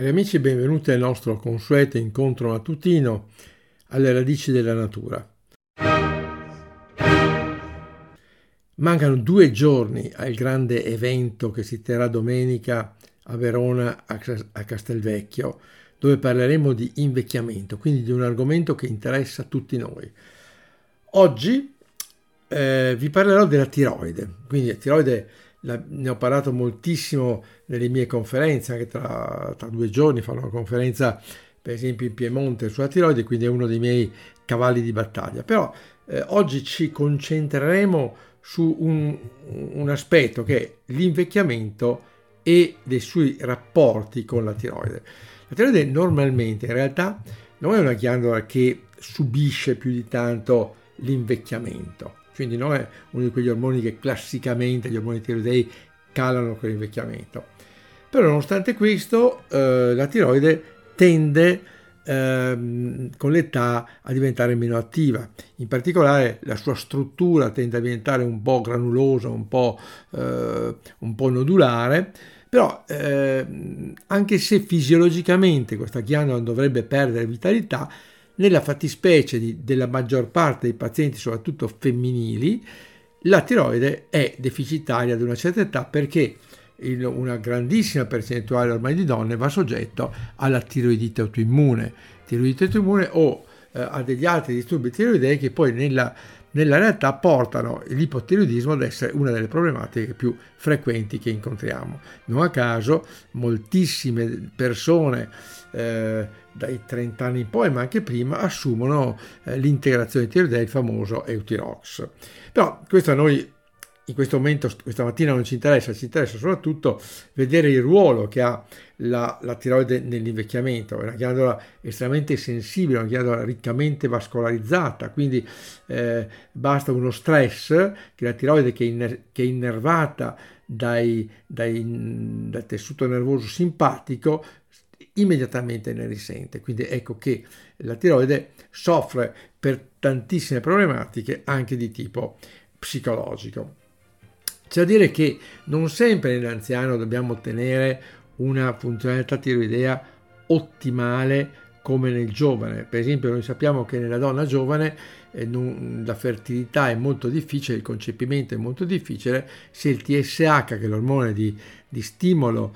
Cari amici, benvenuti al nostro consueto incontro mattutino alle radici della natura. Mancano due giorni al grande evento che si terrà domenica a Verona a Castelvecchio, dove parleremo di invecchiamento, quindi di un argomento che interessa tutti noi. Oggi eh, vi parlerò della tiroide, quindi la tiroide la, ne ho parlato moltissimo nelle mie conferenze, anche tra, tra, due giorni farò una conferenza per esempio in Piemonte sulla tiroide, quindi è uno dei miei cavalli di battaglia. Però eh, oggi ci concentreremo su un, un aspetto che è l'invecchiamento e dei suoi rapporti con la tiroide. La tiroide normalmente in realtà non è una ghiandola che subisce più di tanto l'invecchiamento quindi non è uno di quegli ormoni che classicamente gli ormoni tiroidei calano con l'invecchiamento. Però nonostante questo eh, la tiroide tende ehm, con l'età a diventare meno attiva, in particolare la sua struttura tende a diventare un po' granulosa, un po', eh, un po nodulare, però eh, anche se fisiologicamente questa ghiandola dovrebbe perdere vitalità, nella fattispecie di, della maggior parte dei pazienti, soprattutto femminili, la tiroide è deficitaria ad una certa età perché in una grandissima percentuale ormai di donne va soggetto alla tiroidite autoimmune, tiroidite autoimmune o eh, a degli altri disturbi tiroidei che poi nella, nella realtà portano l'ipotiroidismo ad essere una delle problematiche più frequenti che incontriamo. Non a caso moltissime persone eh, dai 30 anni in poi, ma anche prima, assumono eh, l'integrazione tiroidea, il famoso Eutirox. Però questo a noi in questo momento, questa mattina non ci interessa, ci interessa soprattutto vedere il ruolo che ha la, la tiroide nell'invecchiamento. È una ghiandola estremamente sensibile, una ghiandola riccamente vascolarizzata, quindi eh, basta uno stress che la tiroide che inner- che è innervata dai, dai, dal tessuto nervoso simpatico immediatamente ne risente. Quindi ecco che la tiroide soffre per tantissime problematiche anche di tipo psicologico. C'è da dire che non sempre nell'anziano dobbiamo ottenere una funzionalità tiroidea ottimale come nel giovane. Per esempio noi sappiamo che nella donna giovane eh, non, la fertilità è molto difficile, il concepimento è molto difficile se il TSH, che è l'ormone di, di stimolo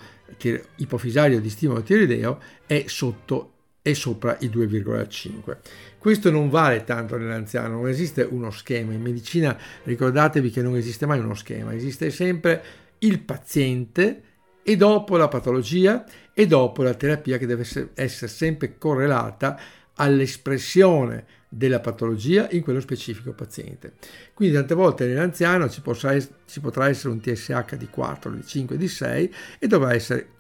ipofisario di stimolo tiroideo è sotto e sopra i 2,5. Questo non vale tanto nell'anziano, non esiste uno schema. In medicina ricordatevi che non esiste mai uno schema, esiste sempre il paziente e dopo la patologia e dopo la terapia che deve essere sempre correlata all'espressione della patologia in quello specifico paziente. Quindi tante volte nell'anziano ci, ci potrà essere un TSH di 4, di 5, di 6 e dovrà essere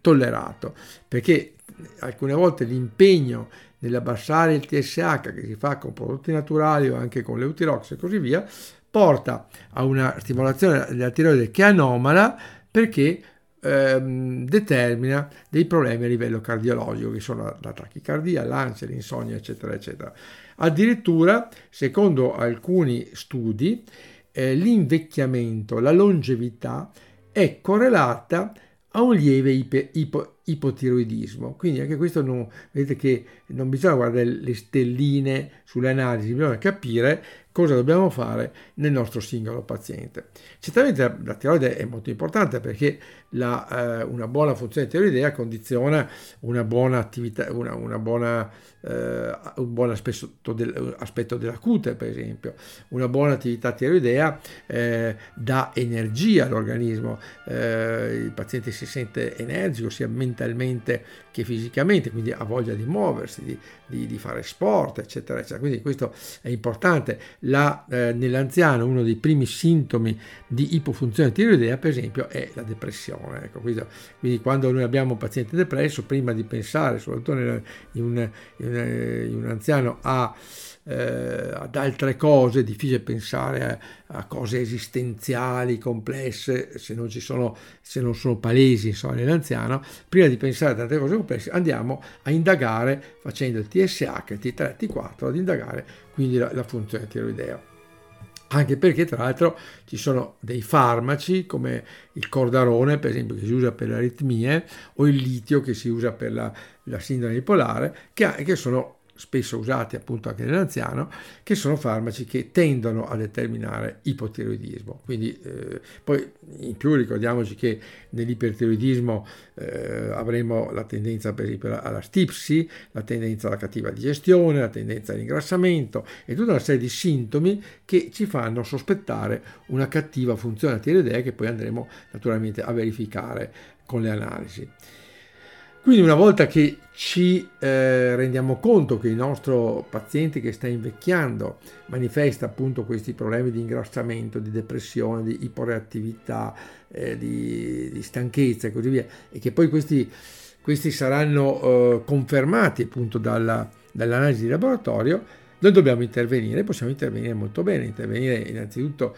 tollerato perché alcune volte l'impegno nell'abbassare il TSH che si fa con prodotti naturali o anche con l'eutirox e così via porta a una stimolazione della tiroide che è anomala perché ehm, determina dei problemi a livello cardiologico, che sono la tachicardia, l'ansia, l'insonnia, eccetera, eccetera. Addirittura, secondo alcuni studi, eh, l'invecchiamento, la longevità è correlata a un lieve ipe, ipo, ipotiroidismo. Quindi anche questo non, vedete che non bisogna guardare le stelline sulle analisi, bisogna capire cosa dobbiamo fare nel nostro singolo paziente. Certamente la, la tiroide è molto importante perché la, eh, una buona funzione tiroidea condiziona una buona attività, una, una buona, eh, un buon aspetto, del, aspetto, della cute, per esempio. Una buona attività tiroidea eh, dà energia all'organismo, eh, il paziente si sente energico sia mentalmente che fisicamente, quindi ha voglia di muoversi, di, di, di fare sport, eccetera, eccetera. Quindi questo è importante. la, eh, nell'anziano uno dei primi sintomi di ipofunzione tiroidea, per esempio, è la depressione. Ecco, quindi, quindi, quando noi abbiamo un paziente depresso, prima di pensare, soprattutto in un, in un anziano, a eh, ad altre cose, è difficile pensare a, a, cose esistenziali complesse se non, ci sono, se non sono palesi insomma, nell'anziano. Prima di pensare a tante cose complesse andiamo a indagare facendo il TSH, il T3, il T4, ad indagare quindi la, la funzione tiroidea anche perché tra l'altro ci sono dei farmaci come il cordarone per esempio che si usa per le aritmie o il litio che si usa per la, la sindrome bipolare che, che sono spesso usati appunto anche nell'anziano, che sono farmaci che tendono a determinare ipotiroidismo. Quindi eh, poi in più ricordiamoci che nell'ipertiroidismo eh, avremo la tendenza per esempio alla stipsi, la tendenza alla cattiva digestione, la tendenza all'ingrassamento e tutta una serie di sintomi che ci fanno sospettare una cattiva funzione tiroidea che poi andremo naturalmente a verificare con le analisi. Quindi una volta che ci eh, rendiamo conto che il nostro paziente che sta invecchiando manifesta appunto questi problemi di ingrassamento, di depressione, di iporeattività, eh, di, di, stanchezza e così via, e che poi questi, questi saranno eh, confermati appunto dalla, dall'analisi di laboratorio, noi dobbiamo intervenire, possiamo intervenire molto bene, intervenire innanzitutto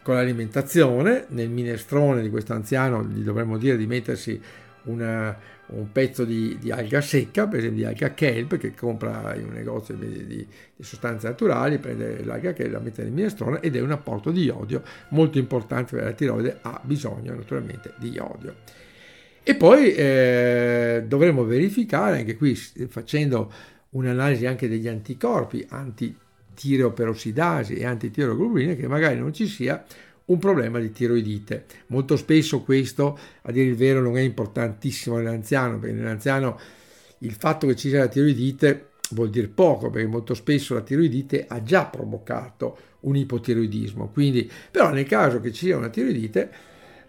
con l'alimentazione, nel minestrone di questo anziano gli dovremmo dire di mettersi una, un pezzo di, di, alga secca, per esempio di alga kelp, che compra in un negozio di, di, sostanze naturali, prende l'alga kelp, la mette nel minestrone ed è un apporto di iodio molto importante per la tiroide, ha bisogno naturalmente di iodio. E poi eh, dovremo verificare, anche qui facendo un'analisi anche degli anticorpi antitireoperossidasi e antitireoglobuline, che magari non ci sia un problema di tiroidite. Molto spesso questo, a dire il vero, non è importantissimo nell'anziano, perché nell'anziano il fatto che ci sia la tiroidite vuol dire poco, perché molto spesso la tiroidite ha già provocato un ipotiroidismo. Quindi, però nel caso che ci sia una tiroidite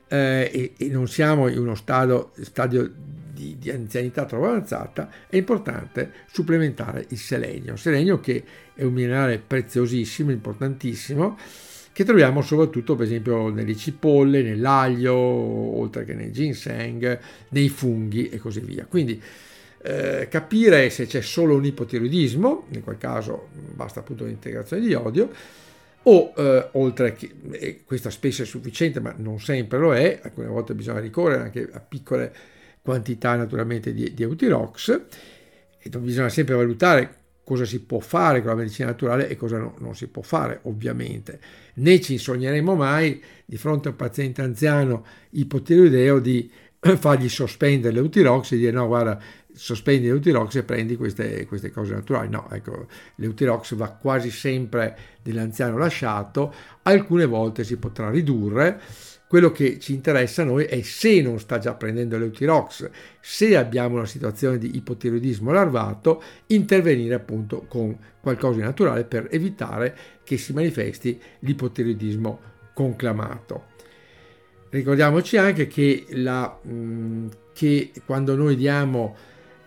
eh, e, e, non siamo in uno stadio, stadio di, di, anzianità troppo avanzata, è importante supplementare il selenio. Selenio che è un minerale preziosissimo, importantissimo, che troviamo soprattutto per esempio nelle cipolle, nell'aglio, oltre che nel ginseng, nei funghi e così via. Quindi eh, capire se c'è solo un ipotiroidismo, in quel caso basta appunto l'integrazione di iodio, o eh, oltre che, e questa spesso è sufficiente ma non sempre lo è, alcune volte bisogna ricorrere anche a piccole quantità naturalmente di, di Eutirox e bisogna sempre valutare cosa si può fare con la medicina naturale e cosa no, non si può fare, ovviamente. Né ci sogneremo mai di fronte a un paziente anziano ipotiroideo di fargli sospendere l'eutirox e dire no, guarda, sospendi l'eutirox e prendi queste, queste cose naturali. No, ecco, l'eutirox va quasi sempre dell'anziano lasciato, alcune volte si potrà ridurre quello che ci interessa a noi è se non sta già prendendo l'eutirox, se abbiamo una situazione di ipotiroidismo larvato, intervenire appunto con qualcosa di naturale per evitare che si manifesti l'ipotiroidismo conclamato. Ricordiamoci anche che, la, mm, che quando noi diamo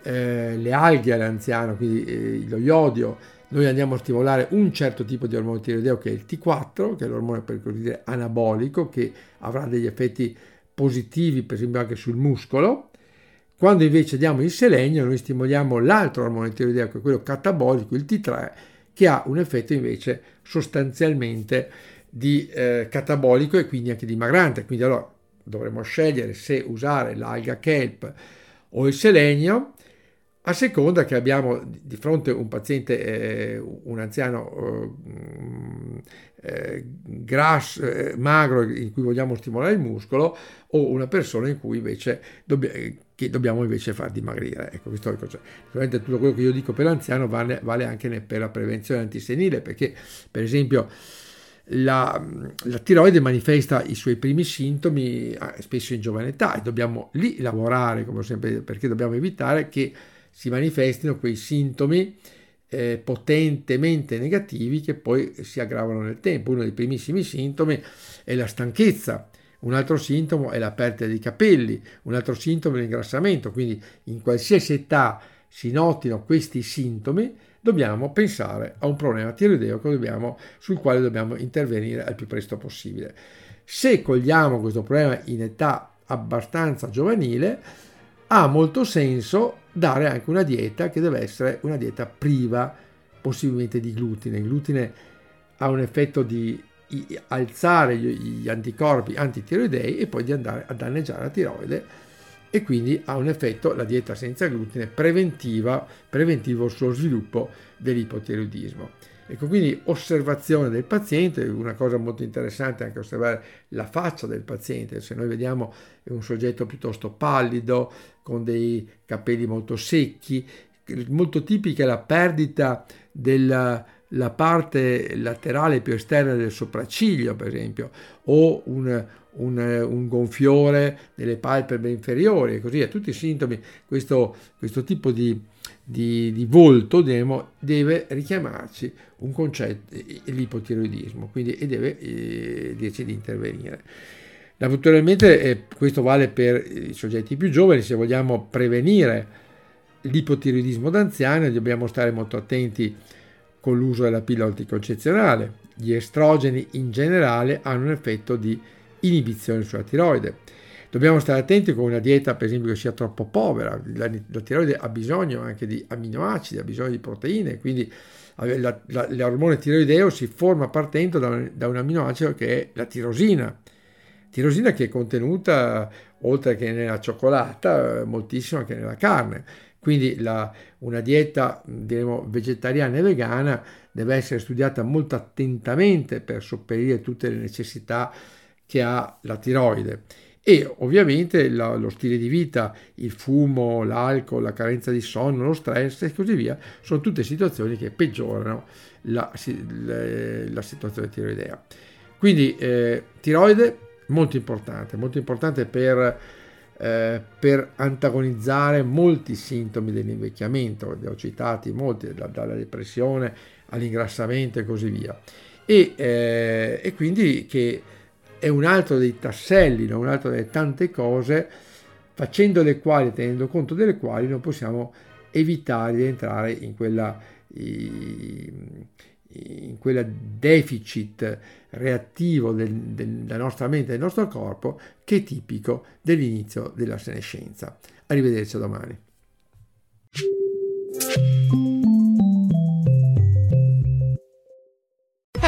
eh, le alghe all'anziano, quindi eh, lo iodio, noi andiamo a stimolare un certo tipo di ormone tiroideo che è il T4, che è l'ormone per così dire anabolico, che avrà degli effetti positivi per esempio anche sul muscolo. Quando invece diamo il selenio noi stimoliamo l'altro ormone tiroideo, che è quello catabolico, il T3, che ha un effetto invece sostanzialmente di eh, catabolico e quindi anche dimagrante. Quindi allora dovremmo scegliere se usare l'alga kelp o il selenio a seconda che abbiamo di fronte un paziente, eh, un anziano eh, eh grasso, eh, magro in cui vogliamo stimolare il muscolo o una persona in cui invece dobbia, che dobbiamo invece far dimagrire. Ecco, questo è Ovviamente tutto quello che io dico per l'anziano vale, vale anche per la prevenzione antisenile perché per esempio la, la, tiroide manifesta i suoi primi sintomi eh, spesso in giovane età e dobbiamo lì lavorare, come sempre, perché dobbiamo evitare che si manifestino quei sintomi eh, potentemente negativi che poi si aggravano nel tempo. Uno dei primissimi sintomi è la stanchezza, un altro sintomo è la perdita dei capelli, un altro sintomo è l'ingrassamento, quindi in qualsiasi età si notino questi sintomi, dobbiamo pensare a un problema tiroideo dobbiamo, sul quale dobbiamo intervenire al più presto possibile. Se cogliamo questo problema in età abbastanza giovanile, ha molto senso dare anche una dieta che deve essere una dieta priva possibilmente di glutine. Il glutine ha un effetto di alzare gli anticorpi antitiroidei e poi di andare a danneggiare la tiroide e quindi ha un effetto, la dieta senza glutine, preventivo sullo sviluppo dell'ipotiroidismo. Ecco, quindi osservazione del paziente, una cosa molto interessante è anche osservare la faccia del paziente, se noi vediamo un soggetto piuttosto pallido, con dei capelli molto secchi, molto tipica è la perdita della parte laterale più esterna del sopracciglio, per esempio, o un, un, un gonfiore delle palpebre inferiori e così, a tutti i sintomi, questo, questo tipo di, di, di volto demo, deve richiamarci un concetto, l'ipotiroidismo, quindi e deve eh, dirci di intervenire. Naturalmente eh, questo vale per i soggetti più giovani, se vogliamo prevenire l'ipotiroidismo d'anziano dobbiamo stare molto attenti con l'uso della pillola anticoncezionale. Gli estrogeni in generale hanno un effetto di inibizione sulla tiroide. Dobbiamo stare attenti con una dieta, per esempio, che sia troppo povera. La, la tiroide ha bisogno anche di aminoacidi, ha bisogno di proteine, quindi la, la, l'ormone tiroideo si forma partendo da da un amminoacido che è la tirosina. Tirosina che è contenuta, oltre che nella cioccolata, moltissimo anche nella carne. Quindi la, una dieta diremo, vegetariana e vegana deve essere studiata molto attentamente per sopperire tutte le necessità che ha la tiroide e ovviamente la, lo stile di vita, il fumo, l'alcol, la carenza di sonno, lo stress e così via, sono tutte situazioni che peggiorano la, la, la situazione tiroidea. Quindi eh, tiroide molto importante, molto importante per, eh, per antagonizzare molti sintomi dell'invecchiamento, li ho citati molti, da, dalla depressione all'ingrassamento e così via. E, eh, e quindi che è un altro dei tasselli, no? un altro delle tante cose, facendo le quali, tenendo conto delle quali, noi possiamo evitare di entrare in quella, in quella deficit reattivo del, della nostra mente e del nostro corpo che è tipico dell'inizio della senescenza. Arrivederci domani.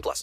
18 plus.